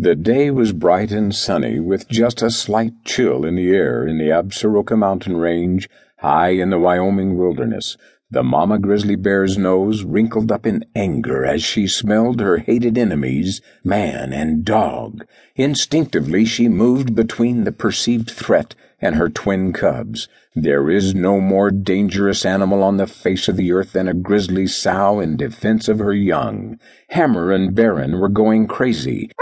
The day was bright and sunny, with just a slight chill in the air in the Absaroka mountain range, high in the Wyoming wilderness. The mama grizzly bear's nose wrinkled up in anger as she smelled her hated enemies, man and dog. Instinctively, she moved between the perceived threat and her twin cubs. There is no more dangerous animal on the face of the earth than a grizzly sow in defense of her young. Hammer and Baron were going crazy.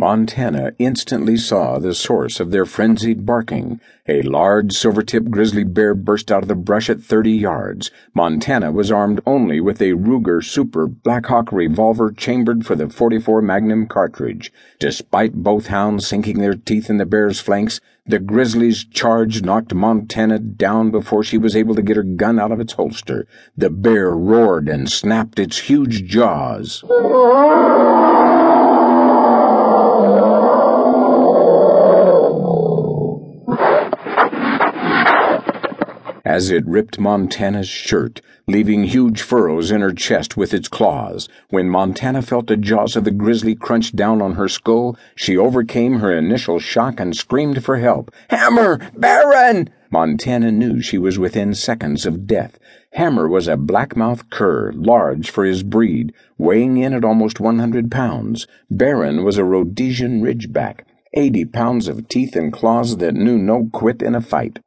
Montana instantly saw the source of their frenzied barking. A large silver-tipped grizzly bear burst out of the brush at 30 yards. Montana was armed only with a Ruger Super Blackhawk revolver chambered for the 44 Magnum cartridge. Despite both hounds sinking their teeth in the bear's flanks, the grizzly's charge knocked Montana down before she was able to get her gun out of its holster. The bear roared and snapped its huge jaws. As it ripped Montana's shirt, leaving huge furrows in her chest with its claws. When Montana felt the jaws of the grizzly crunch down on her skull, she overcame her initial shock and screamed for help. Hammer! Baron! Montana knew she was within seconds of death. Hammer was a blackmouth cur, large for his breed, weighing in at almost 100 pounds. Baron was a Rhodesian ridgeback, 80 pounds of teeth and claws that knew no quit in a fight.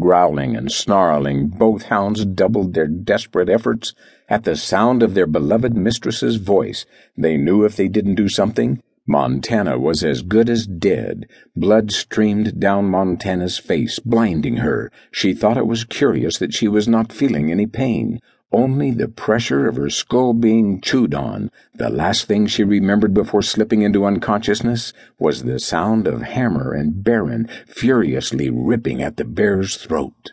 Growling and snarling, both hounds doubled their desperate efforts. At the sound of their beloved mistress's voice, they knew if they didn't do something, Montana was as good as dead. Blood streamed down Montana's face, blinding her. She thought it was curious that she was not feeling any pain. Only the pressure of her skull being chewed on. The last thing she remembered before slipping into unconsciousness was the sound of Hammer and Baron furiously ripping at the bear's throat.